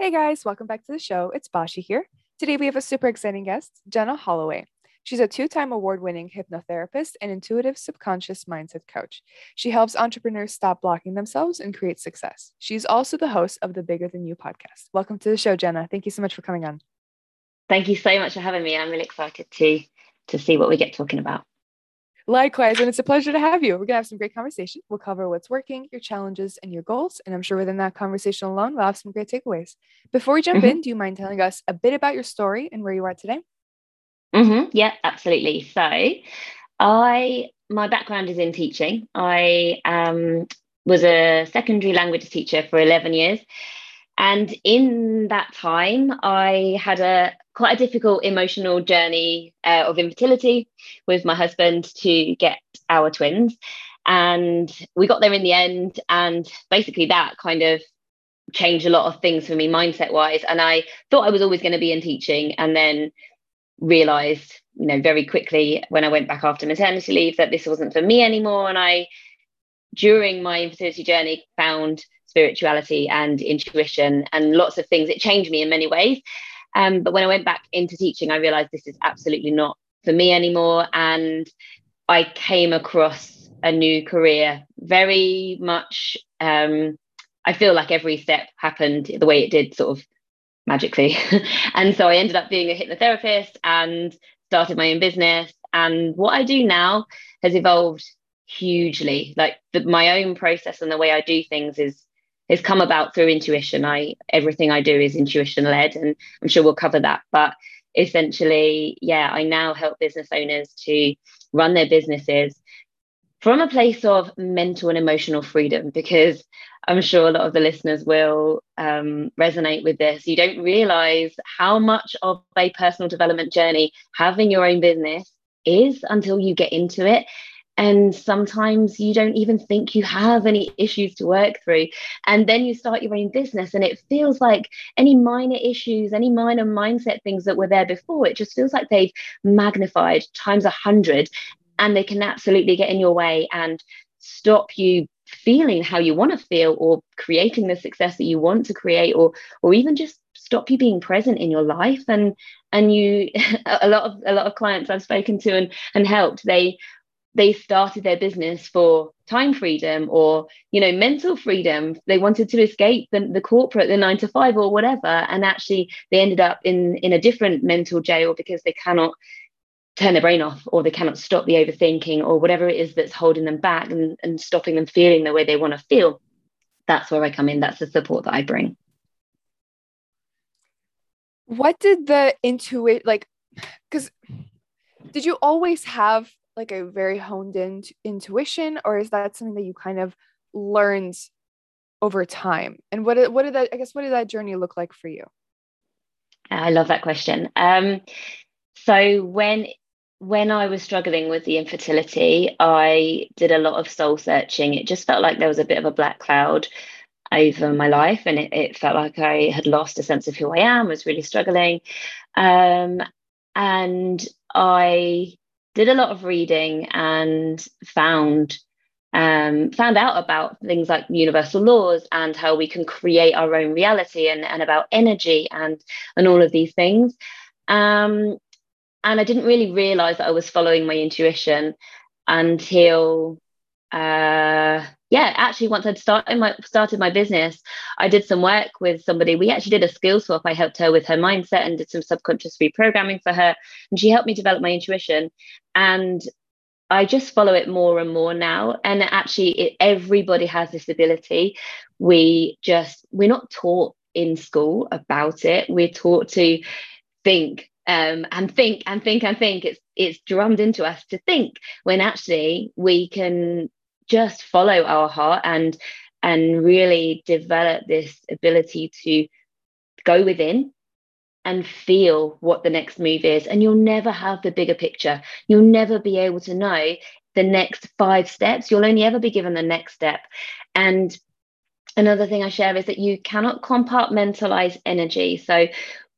Hey guys, welcome back to the show. It's Bashi here. Today we have a super exciting guest, Jenna Holloway. She's a two time award winning hypnotherapist and intuitive subconscious mindset coach. She helps entrepreneurs stop blocking themselves and create success. She's also the host of the Bigger Than You podcast. Welcome to the show, Jenna. Thank you so much for coming on. Thank you so much for having me. I'm really excited to to see what we get talking about. Likewise, and it's a pleasure to have you. We're going to have some great conversation. We'll cover what's working, your challenges, and your goals. And I'm sure within that conversation alone, we'll have some great takeaways. Before we jump mm-hmm. in, do you mind telling us a bit about your story and where you are today? Mm-hmm. Yeah, absolutely. So, I my background is in teaching. I um, was a secondary language teacher for 11 years. And in that time, I had a quite a difficult emotional journey uh, of infertility with my husband to get our twins. And we got there in the end. And basically, that kind of changed a lot of things for me mindset wise. And I thought I was always going to be in teaching. And then realized, you know, very quickly when I went back after maternity leave that this wasn't for me anymore. And I, during my infertility journey, found spirituality and intuition and lots of things. It changed me in many ways. Um, but when I went back into teaching, I realized this is absolutely not for me anymore. And I came across a new career very much. Um, I feel like every step happened the way it did, sort of magically. and so I ended up being a hypnotherapist and started my own business. And what I do now has evolved hugely. Like the, my own process and the way I do things is it's come about through intuition. I everything I do is intuition led, and I'm sure we'll cover that. But essentially, yeah, I now help business owners to run their businesses from a place of mental and emotional freedom because I'm sure a lot of the listeners will um, resonate with this. You don't realize how much of a personal development journey having your own business is until you get into it. And sometimes you don't even think you have any issues to work through. And then you start your own business, and it feels like any minor issues, any minor mindset things that were there before, it just feels like they've magnified times a hundred. And they can absolutely get in your way and stop you feeling how you want to feel or creating the success that you want to create or or even just stop you being present in your life and and you a lot of a lot of clients I've spoken to and and helped they they started their business for time freedom or you know mental freedom. They wanted to escape the, the corporate the nine to five or whatever. And actually they ended up in in a different mental jail because they cannot turn their brain off or they cannot stop the overthinking or whatever it is that's holding them back and, and stopping them feeling the way they want to feel. That's where i come in. That's the support that i bring. What did the intuit like because did you always have like a very honed in intuition or is that something that you kind of learned over time? And what what did that i guess what did that journey look like for you? I love that question. Um, so when when i was struggling with the infertility i did a lot of soul searching. It just felt like there was a bit of a black cloud over my life and it, it felt like i had lost a sense of who i am was really struggling. Um, and i did a lot of reading and found um, found out about things like universal laws and how we can create our own reality and, and about energy and and all of these things. Um, and I didn't really realize that I was following my intuition until uh, yeah, actually, once I'd started my started my business, I did some work with somebody. We actually did a skill swap. I helped her with her mindset and did some subconscious reprogramming for her, and she helped me develop my intuition. And I just follow it more and more now. And actually, it, everybody has this ability. We just we're not taught in school about it. We're taught to think um, and think and think and think. It's it's drummed into us to think when actually we can just follow our heart and and really develop this ability to go within and feel what the next move is. And you'll never have the bigger picture. You'll never be able to know the next five steps. You'll only ever be given the next step. And another thing I share is that you cannot compartmentalize energy. So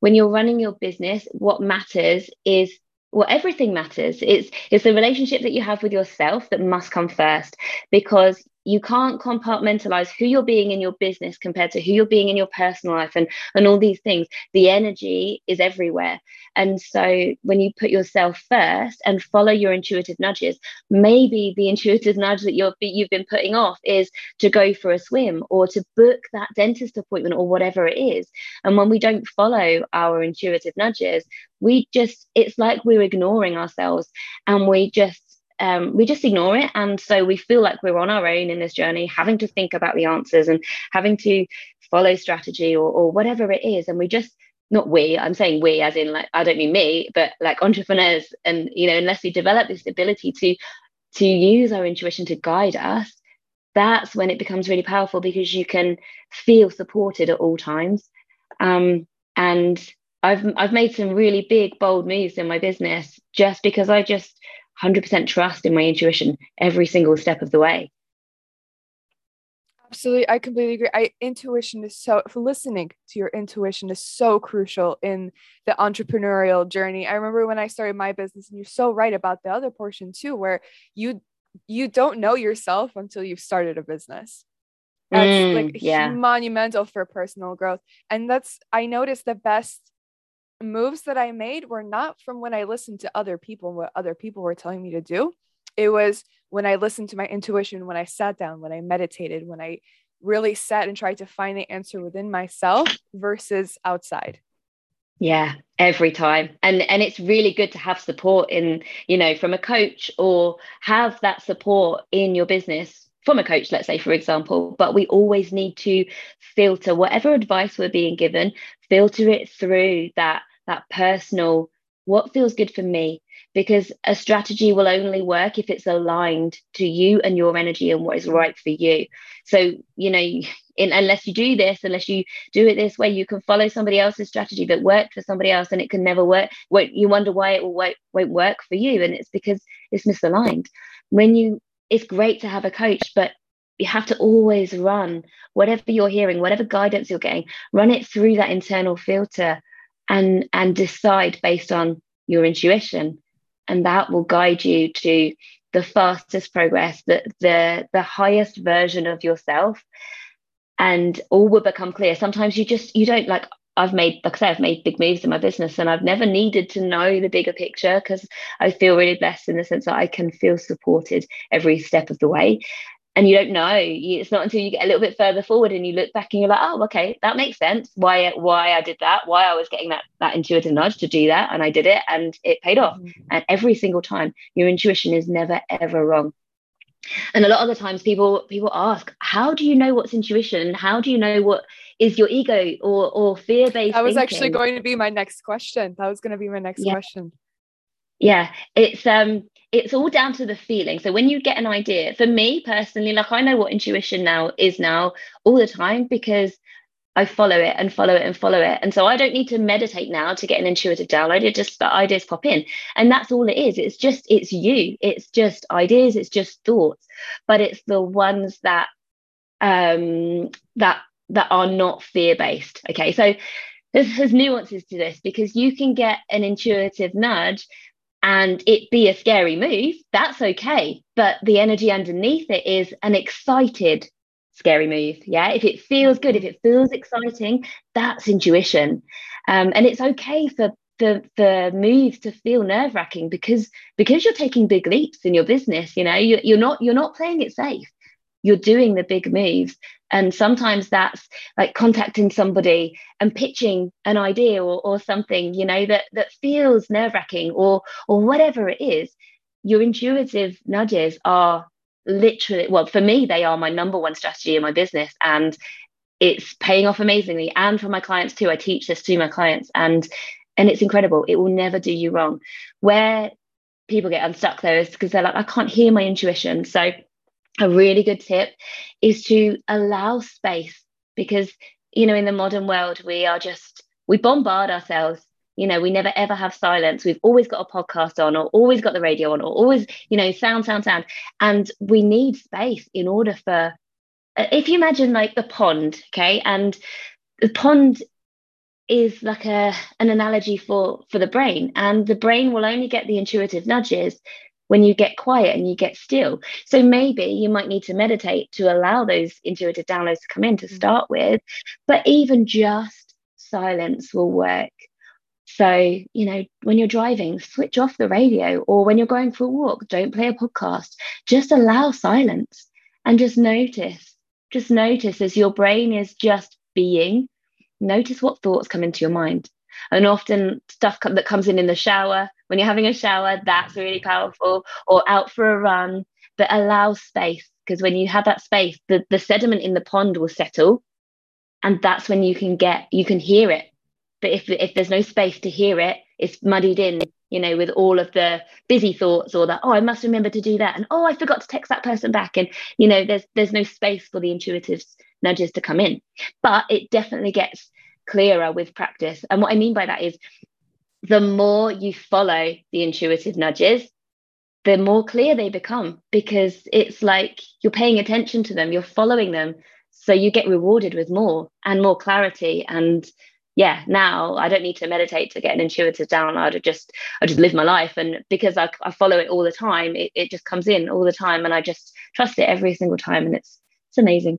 when you're running your business, what matters is well everything matters. It's it's the relationship that you have with yourself that must come first because you can't compartmentalize who you're being in your business compared to who you're being in your personal life and and all these things. The energy is everywhere. And so when you put yourself first and follow your intuitive nudges maybe the intuitive nudge that you're you've been putting off is to go for a swim or to book that dentist appointment or whatever it is. And when we don't follow our intuitive nudges we just it's like we're ignoring ourselves and we just um, we just ignore it. And so we feel like we're on our own in this journey, having to think about the answers and having to follow strategy or, or whatever it is. And we just, not we, I'm saying we as in like, I don't mean me, but like entrepreneurs. And, you know, unless we develop this ability to, to use our intuition to guide us, that's when it becomes really powerful because you can feel supported at all times. Um, and I've I've made some really big bold moves in my business just because I just 100% trust in my intuition every single step of the way. Absolutely. I completely agree. I intuition is so listening to your intuition is so crucial in the entrepreneurial journey. I remember when I started my business and you're so right about the other portion too where you you don't know yourself until you've started a business. That's mm, like yeah. monumental for personal growth. And that's I noticed the best moves that I made were not from when I listened to other people, and what other people were telling me to do. It was when I listened to my intuition, when I sat down, when I meditated, when I really sat and tried to find the answer within myself versus outside. Yeah, every time. And and it's really good to have support in, you know, from a coach or have that support in your business from a coach, let's say, for example, but we always need to filter whatever advice we're being given, filter it through that that personal what feels good for me? Because a strategy will only work if it's aligned to you and your energy and what is right for you. So you know in, unless you do this unless you do it this way you can follow somebody else's strategy that worked for somebody else and it can never work. You wonder why it will won't, won't work for you and it's because it's misaligned. When you it's great to have a coach but you have to always run whatever you're hearing whatever guidance you're getting run it through that internal filter and and decide based on your intuition. And that will guide you to the fastest progress the the the highest version of yourself. And all will become clear. Sometimes you just you don't like I've made, like I say, I've made big moves in my business and I've never needed to know the bigger picture because I feel really blessed in the sense that I can feel supported every step of the way and you don't know it's not until you get a little bit further forward and you look back and you're like oh okay that makes sense why why i did that why i was getting that that intuitive nudge to do that and i did it and it paid off mm-hmm. and every single time your intuition is never ever wrong and a lot of the times people people ask how do you know what's intuition how do you know what is your ego or or fear based that was thinking? actually going to be my next question that was going to be my next yeah. question yeah it's um it's all down to the feeling. So when you get an idea for me personally like i know what intuition now is now all the time because i follow it and follow it and follow it. And so i don't need to meditate now to get an intuitive download. It just the ideas pop in. And that's all it is. It's just it's you. It's just ideas. It's just thoughts. But it's the ones that um that that are not fear based okay. So there's, there's nuances to this because you can get an intuitive nudge and it be a scary move, that's okay. But the energy underneath it is an excited, scary move. Yeah. If it feels good, if it feels exciting, that's intuition. Um, and it's okay for the the moves to feel nerve wracking because because you're taking big leaps in your business. You know, you, you're not you're not playing it safe. You're doing the big moves and sometimes that's like contacting somebody and pitching an idea or, or something you know that that feels nerve-wracking or or whatever it is your intuitive nudges are literally well for me they are my number one strategy in my business and it's paying off amazingly and for my clients too. I teach this to my clients and and it's incredible. It will never do you wrong. Where people get unstuck though is because they're like i can't hear my intuition. So a really good tip is to allow space because you know in the modern world we are just we bombard ourselves. You know we never ever have silence. We've always got a podcast on or always got the radio on or always you know sound sound sound. And we need space in order for uh, if you imagine like the pond okay? And the pond is like a an analogy for for the brain. And the brain will only get the intuitive nudges when you get quiet and you get still so maybe you might need to meditate to allow those intuitive downloads to come in to mm. start with but even just silence will work so, you know, when you're driving, switch off the radio, or when you're going for a walk, don't play a podcast. Just allow silence and just notice. Just notice as your brain is just being, notice what thoughts come into your mind. And often, stuff that comes in in the shower, when you're having a shower, that's really powerful, or out for a run, but allow space. Because when you have that space, the, the sediment in the pond will settle. And that's when you can get, you can hear it but if if there's no space to hear it it's muddied in you know with all of the busy thoughts or that oh i must remember to do that and oh i forgot to text that person back and you know there's there's no space for the intuitive nudges to come in but it definitely gets clearer with practice and what i mean by that is the more you follow the intuitive nudges the more clear they become because it's like you're paying attention to them you're following them so you get rewarded with more and more clarity and yeah, now I don't need to meditate to get an intuitive download. I just I just live my life, and because I, I follow it all the time, it, it just comes in all the time, and I just trust it every single time, and it's it's amazing.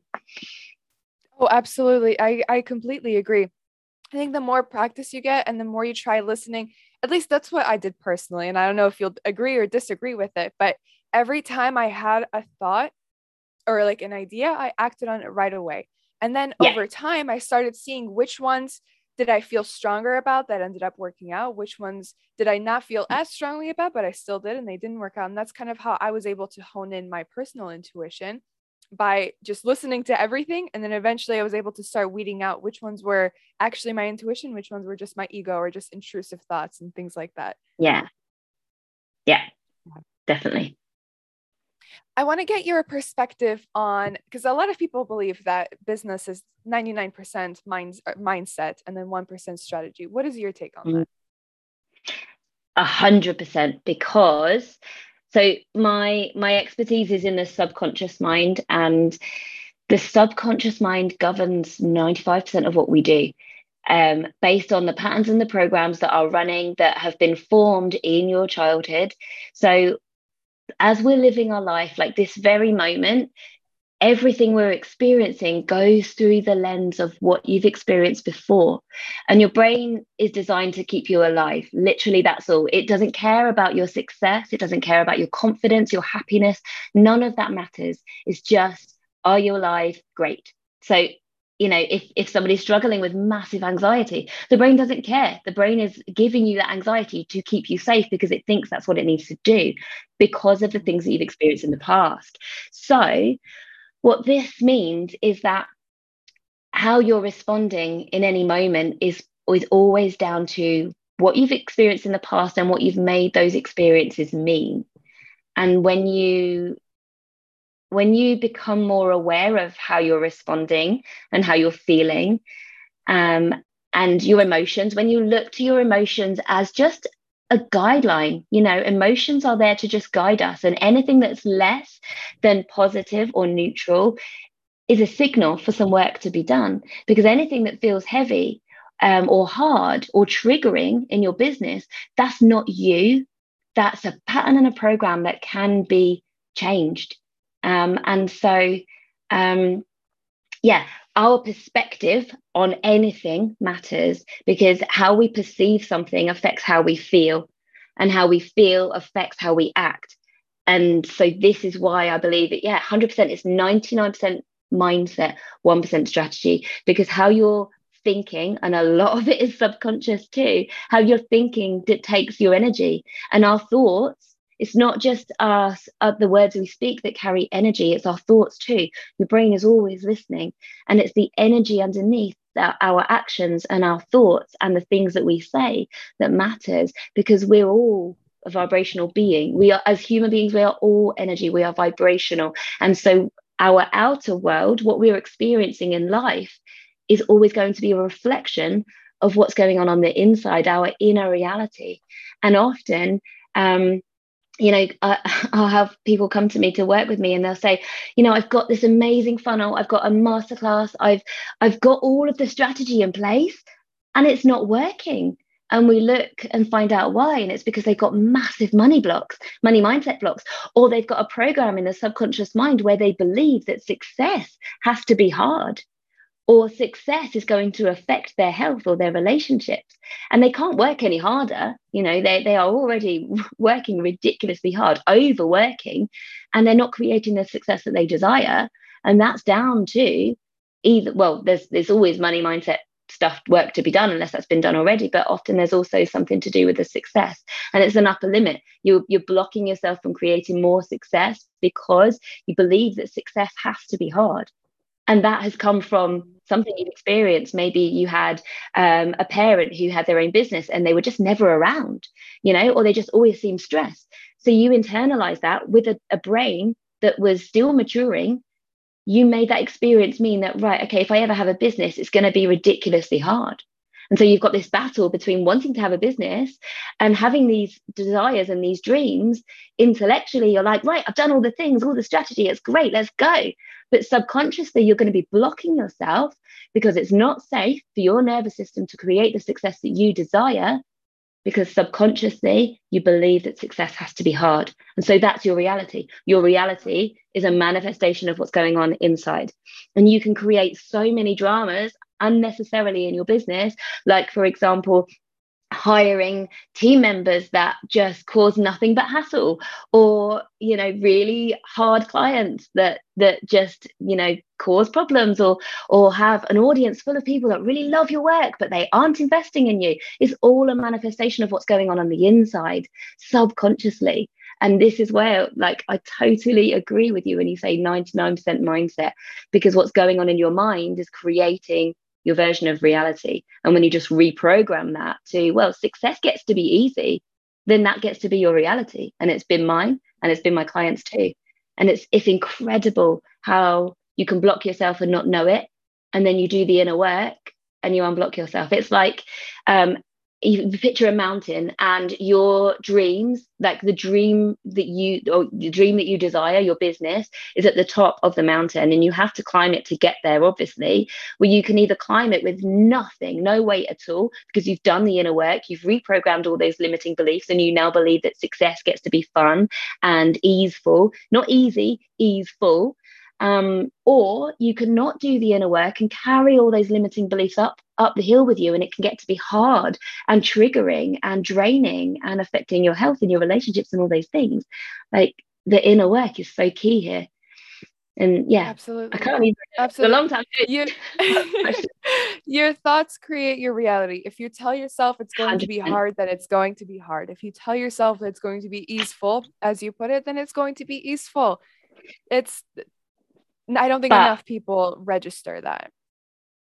Oh, absolutely. I I completely agree. I think the more practice you get, and the more you try listening, at least that's what I did personally, and I don't know if you'll agree or disagree with it, but every time I had a thought or like an idea, I acted on it right away. And then yeah. over time, I started seeing which ones did I feel stronger about that ended up working out? Which ones did I not feel mm. as strongly about, but I still did and they didn't work out? And that's kind of how I was able to hone in my personal intuition by just listening to everything. And then eventually I was able to start weeding out which ones were actually my intuition, which ones were just my ego or just intrusive thoughts and things like that. Yeah. Yeah, definitely. I want to get your perspective on because a lot of people believe that business is 99% mind, uh, mindset and then 1% strategy. What is your take on that? A hundred percent because so my my expertise is in the subconscious mind and the subconscious mind governs 95% of what we do um, based on the patterns and the programs that are running that have been formed in your childhood. So as we're living our life, like this very moment, everything we're experiencing goes through the lens of what you've experienced before. And your brain is designed to keep you alive. Literally, that's all. It doesn't care about your success, it doesn't care about your confidence, your happiness. None of that matters. It's just, are you alive? Great. So you know if if somebody's struggling with massive anxiety the brain doesn't care the brain is giving you that anxiety to keep you safe because it thinks that's what it needs to do because of the things that you've experienced in the past so what this means is that how you're responding in any moment is is always down to what you've experienced in the past and what you've made those experiences mean. And when you when you become more aware of how you're responding and how you're feeling um, and your emotions, when you look to your emotions as just a guideline, you know, emotions are there to just guide us, and anything that's less than positive or neutral is a signal for some work to be done because anything that feels heavy um, or hard or triggering in your business, that's not you. That's a pattern and a program that can be changed. Um, and so, um, yeah, our perspective on anything matters because how we perceive something affects how we feel, and how we feel affects how we act. And so, this is why I believe it. Yeah, 100% is 99% mindset, 1% strategy, because how you're thinking, and a lot of it is subconscious too, how you're thinking dictates your energy, and our thoughts it's not just us uh, the words we speak that carry energy it's our thoughts too your brain is always listening and it's the energy underneath that our actions and our thoughts and the things that we say that matters because we're all a vibrational being. We are, as human beings, we are all energy, we are vibrational. And so, our outer world, what we're experiencing in life, is always going to be a reflection of what's going on on the inside, our inner reality. And often, um, you know, I, will have people come to me to work with me, and they'll say, you know, I've got this amazing funnel, I've got a masterclass, I've I've got all of the strategy in place, and it's not working. And we look and find out why and it's because they've got massive money blocks money mindset blocks or they've got a program in the subconscious mind where they believe that success has to be hard or success is going to affect their health or their relationships. And they can't work any harder you know they, they are already working ridiculously hard overworking and they're not creating the success that they desire. And that's down to either well there's there's always money mindset stuff work to be done unless that's been done already but often there's also something to do with the success. And it's an upper limit. You're, you're blocking yourself from creating more success because you believe that success has to be hard and that has come from something you've experienced maybe you had um, a parent who had their own business and they were just never around you know or they just always seemed stressed so you internalize that with a, a brain that was still maturing you made that experience mean that, right, okay, if I ever have a business, it's going to be ridiculously hard. And so you've got this battle between wanting to have a business and having these desires and these dreams. Intellectually, you're like, right, I've done all the things, all the strategy, it's great, let's go. But subconsciously, you're going to be blocking yourself because it's not safe for your nervous system to create the success that you desire because subconsciously you believe that success has to be hard. And so that's your reality. Your reality is a manifestation of what's going on inside. And you can create so many dramas unnecessarily in your business. Like, for example, hiring team members that just cause nothing but hassle or you know really hard clients that that just you know cause problems or or have an audience full of people that really love your work but they aren't investing in you. Is all a manifestation of what's going on on the inside subconsciously. And this is where like i totally agree with you when you say 99% mindset because what's going on in your mind is creating your version of reality. And when you just reprogram that to, well, success gets to be easy, then that gets to be your reality. And it's been mine and it's been my clients too. And it's it's incredible how you can block yourself and not know it. And then you do the inner work and you unblock yourself. It's like um, you picture a mountain and your dreams like the dream that you or the dream that you desire your business is at the top of the mountain and you have to climb it to get there obviously. Where you can either climb it with nothing no weight at all because you've done the inner work you've reprogrammed all those limiting beliefs and you now believe that success gets to be fun and easeful. Not easy easeful um, or you can not do the inner work and carry all those limiting beliefs up up the hill with you and it can get to be hard and triggering and draining and affecting your health and your relationships and all those things. Like the inner work is so key here. And yeah absolutely. i can't even absolutely. a long time you, your thoughts create your reality. If you tell yourself it's going 100%. to be hard then it's going to be hard. If you tell yourself it's going to be easeful as you put it then it's going to be easeful. It's i don't think but, enough people register that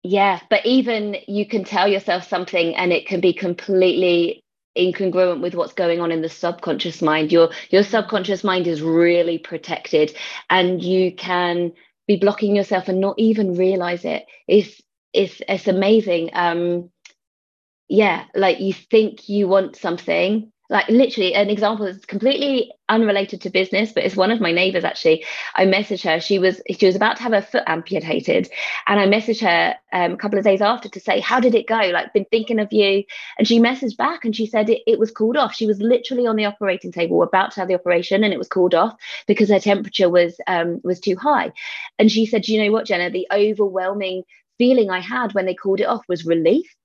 yeah, but even you can tell yourself something and it can be completely incongruent with what's going on in the subconscious mind. Your your subconscious mind is really protected and you can be blocking yourself and not even realize it. It's it's it's amazing. Um yeah, like you think you want something like literally an example that's completely unrelated to business but it's one of my neighbors actually. I messaged her. She was she was about to have her foot amputated and i messaged her um, a couple of days after to say how did it go? Like been thinking of you. And she messaged back and she said it, it was called off. She was literally on the operating table about to have the operation and it was called off because her temperature was um, was too high. And she said you know what jenna? The overwhelming feeling i had when they called it off was relief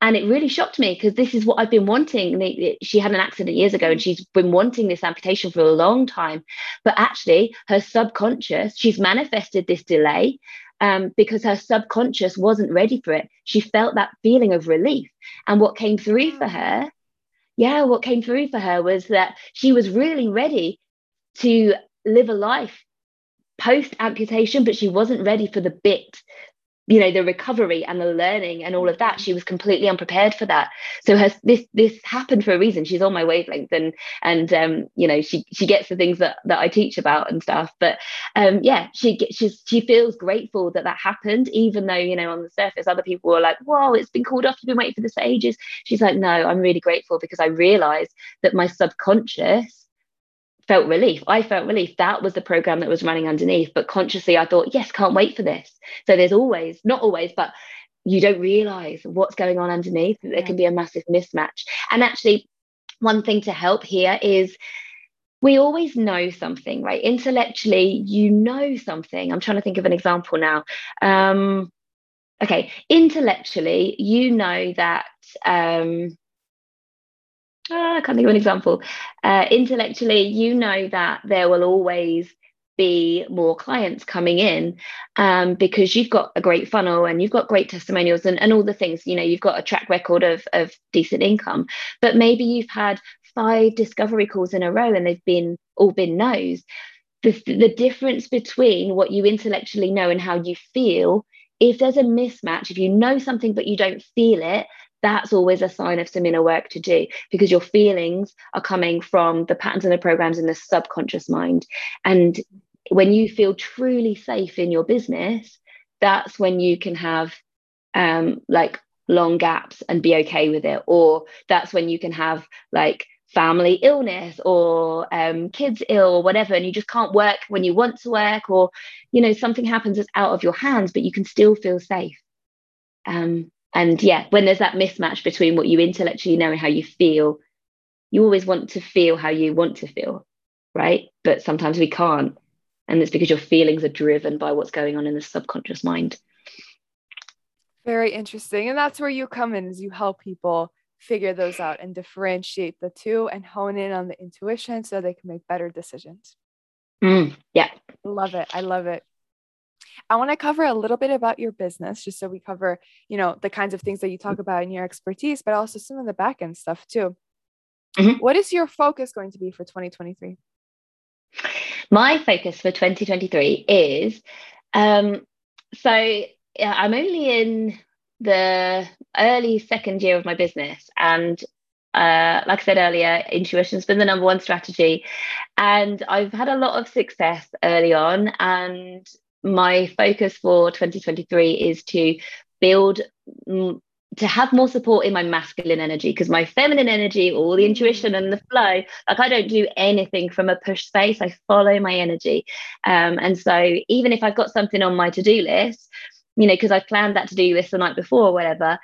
and it really shocked me because this is what I've been wanting. She had an accident years ago and she's been wanting this amputation for a long time. But actually, her subconscious, she's manifested this delay um, because her subconscious wasn't ready for it. She felt that feeling of relief. And what came through for her, yeah, what came through for her was that she was really ready to live a life post amputation, but she wasn't ready for the bit you know the recovery and the learning and all of that she was completely unprepared for that. So has this this happened for a reason. She's on my wavelength and and um you know she she gets the things that that I teach about and stuff. But um yeah she she's she feels grateful that that happened even though you know on the surface other people were like whoa it's been called off you've been waiting for this for ages. She's like no I'm really grateful because I realized that my subconscious felt relief. I felt relief. That was the program that was running underneath. But consciously, I thought, yes, can't wait for this. So there's always, not always, but you don't realize what's going on underneath. There can be a massive mismatch. And actually, one thing to help here is we always know something, right? Intellectually, you know something. I'm trying to think of an example now. Um, okay, intellectually, you know that. Um, oh, I can't think of an example. Uh, intellectually, you know that there will always be more clients coming in um, because you've got a great funnel and you've got great testimonials and, and all the things you know you've got a track record of, of decent income but maybe you've had five discovery calls in a row and they've been all been no's the, the difference between what you intellectually know and how you feel if there's a mismatch if you know something but you don't feel it that's always a sign of some inner work to do because your feelings are coming from the patterns and the programs in the subconscious mind. And when you feel truly safe in your business, that's when you can have um, like long gaps and be okay with it. Or that's when you can have like family illness or um, kids ill or whatever and you just can't work when you want to work or you know something happens that's out of your hands but you can still feel safe um, and yeah when there's that mismatch between what you intellectually know and how you feel you always want to feel how you want to feel right? But sometimes we can't. And it's because your feelings are driven by what's going on in the subconscious mind. Very interesting. And that's where you come in is you help people figure those out and differentiate the two and hone in on the intuition so they can make better decisions. Mm, yeah. Love it. I love it I want to cover a little bit about your business, just so we cover, you know, the kinds of things that you talk about in your expertise, but also some of the back end stuff too. Mm-hmm. What is your focus going to be for 2023? My focus for 2023 is um, so yeah, I'm only in the early second year of my business, and uh, like I said earlier, intuition's been the number one strategy. And I've had a lot of success early on. And my focus for 2023 is to build to have more support in my masculine energy because my feminine energy all the intuition and the flow like i don't do anything from a push space. I follow my energy. Um, and so even if i've got something on my to-do list you know because i've planned that to-do list the night before or whatever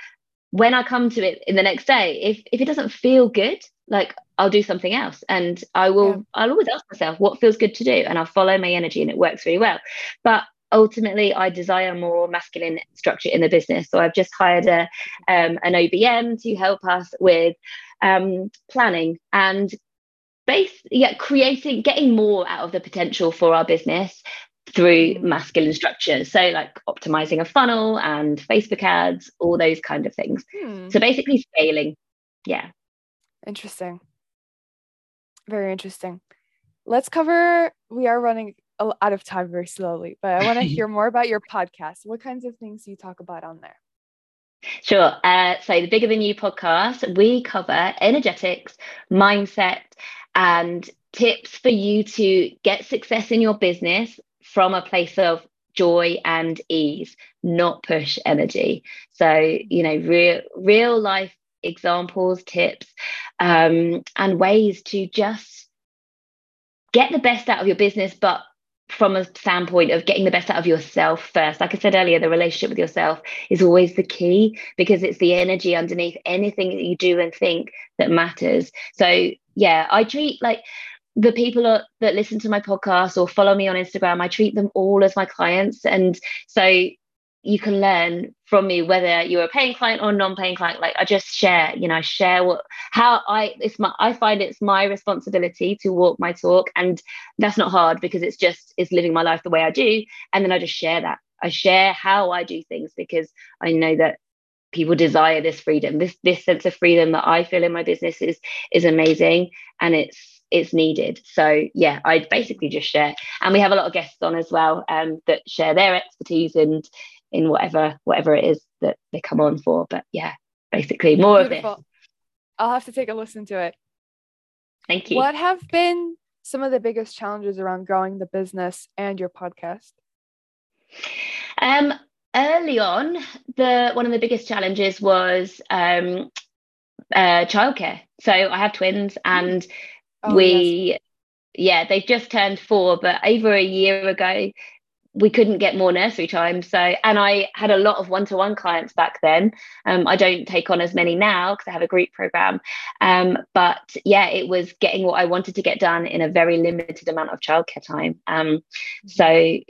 when i come to it in the next day if if it doesn't feel good like I'll do something else and I will yeah. I'll always ask myself what feels good to do and I'll follow my energy and it works really well but ultimately I desire more masculine structure in the business so I've just hired a um, an OBM to help us with um, planning and base yeah creating getting more out of the potential for our business through mm. masculine structure. so like optimizing a funnel and facebook ads all those kind of things hmm. so basically scaling yeah Interesting. Very interesting. Let's cover, we are running out of time very slowly, but I want to hear more about your podcast. What kinds of things do you talk about on there? Sure. Uh, so, the Bigger Than You podcast, we cover energetics, mindset, and tips for you to get success in your business from a place of joy and ease, not push energy. So, you know, real real life examples, tips, um, and ways to just get the best out of your business, but from a standpoint of getting the best out of yourself first. Like I said earlier, the relationship with yourself is always the key because it's the energy underneath anything that you do and think that matters. So, yeah, I treat like the people that listen to my podcast or follow me on Instagram, I treat them all as my clients. And so you can learn from me whether you're a paying client or non-paying client. Like i just share you know share what how i it's my i find it's my responsibility to walk my talk and that's not hard because it's just it's living my life the way i do. And then i just share that. I share how i do things because i know that people desire this freedom. This this sense of freedom that i feel in my business is is amazing and it's it's needed. So yeah, I basically just share, and we have a lot of guests on as well um, that share their expertise and in whatever whatever it is that they come on for. But yeah, basically more Beautiful. of this. I'll have to take a listen to it. Thank you. What have been some of the biggest challenges around growing the business and your podcast? Um, early on, the one of the biggest challenges was um, uh, childcare. So I have twins, and oh, we, yes. yeah, they've just turned four, but over a year ago, we couldn't get more nursery time. So, and I had a lot of one to one clients back then. Um, I don't take on as many now because I have a group program. Um, but yeah, it was getting what I wanted to get done in a very limited amount of childcare time. Um, so,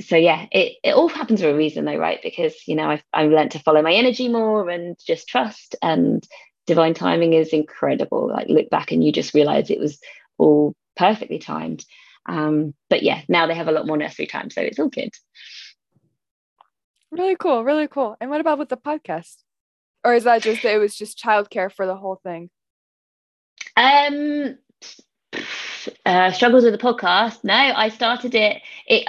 so yeah, it, it all happens for a reason though, right? Because, you know, I've, I've learned to follow my energy more and just trust and divine timing is incredible. Like look back and you just realize it was all perfectly timed. Um, but yeah, now they have a lot more nursery time, so it's all good. Really cool, really cool. And what about with the podcast? Or is that just it was just childcare for the whole thing? Um uh, struggles with the podcast. No, I started it. It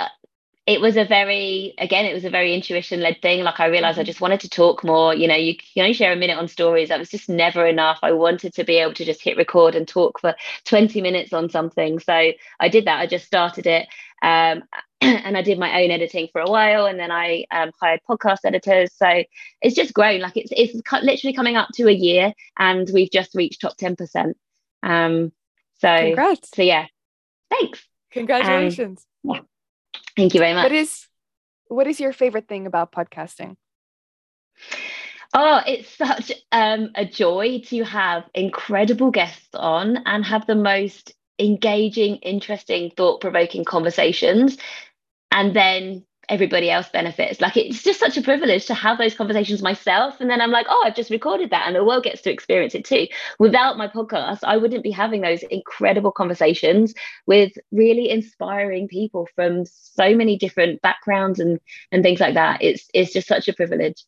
it was a very again it was a very intuition led thing. Like i realized i mm-hmm. just wanted to talk more. You know you can only share a minute on stories. That was just never enough. I wanted to be able to just hit record and talk for 20 minutes on something. So i did that. I just started it um, and i did my own editing for a while and then i um, hired podcast editors. So it's just grown. Like it's it's literally coming up to a year and we've just reached top 10% um so Congrats. so yeah. Thanks. Congratulations. Um, yeah Thank you very much. What is what is your favorite thing about podcasting? Oh, it's such um, a joy to have incredible guests on and have the most engaging, interesting, thought provoking conversations. And then everybody else benefits. Like it's just such a privilege to have those conversations myself. And then I'm like, oh, I've just recorded that and the world gets to experience it too. Without my podcast, I wouldn't be having those incredible conversations with really inspiring people from so many different backgrounds and and things like that. It's it's just such a privilege.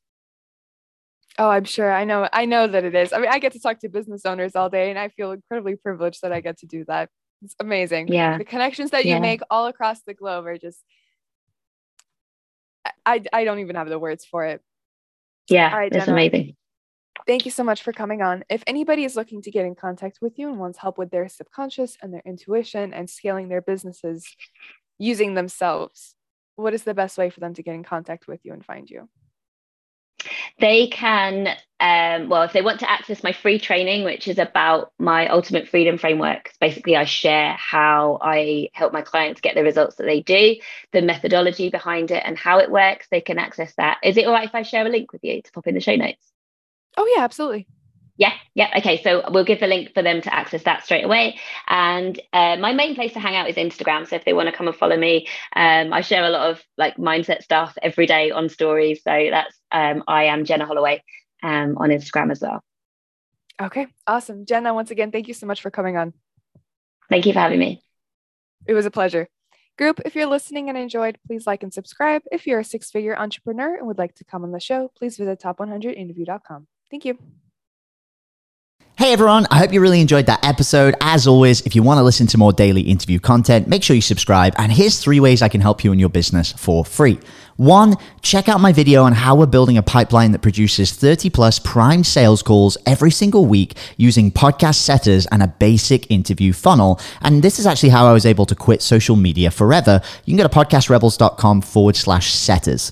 Oh, I'm sure. I know. I know that it is. I mean, I get to talk to business owners all day and I feel incredibly privileged that I get to do that. It's amazing. Yeah. The connections that you yeah. make all across the globe are just I, I don't even have the words for it. Yeah, right, it's Jenna, amazing. Thank you so much for coming on. If anybody is looking to get in contact with you and wants help with their subconscious and their intuition and scaling their businesses using themselves, what is the best way for them to get in contact with you and find you? They can, um, well, if they want to access my free training, which is about my ultimate freedom framework, basically I share how I help my clients get the results that they do, the methodology behind it, and how it works. They can access that. Is it all right if I share a link with you to pop in the show notes? Oh, yeah, absolutely. Yeah, yeah. Okay, so we'll give the link for them to access that straight away. And uh, my main place to hang out is Instagram. So if they want to come and follow me, um, I share a lot of like mindset stuff every day on stories. So that's um, I am Jenna Holloway um, on Instagram as well. Okay, awesome. Jenna, once again, thank you so much for coming on. Thank you for having me. It was a pleasure. Group, if you're listening and enjoyed, please like and subscribe. If you're a six figure entrepreneur and would like to come on the show, please visit top100interview.com. Thank you. Hey everyone, I hope you really enjoyed that episode. As always, if you want to listen to more daily interview content, make sure you subscribe. And here's three ways I can help you in your business for free. One, check out my video on how we're building a pipeline that produces 30 plus prime sales calls every single week using podcast setters and a basic interview funnel. And this is actually how I was able to quit social media forever. You can go to podcastrebels.com forward slash setters.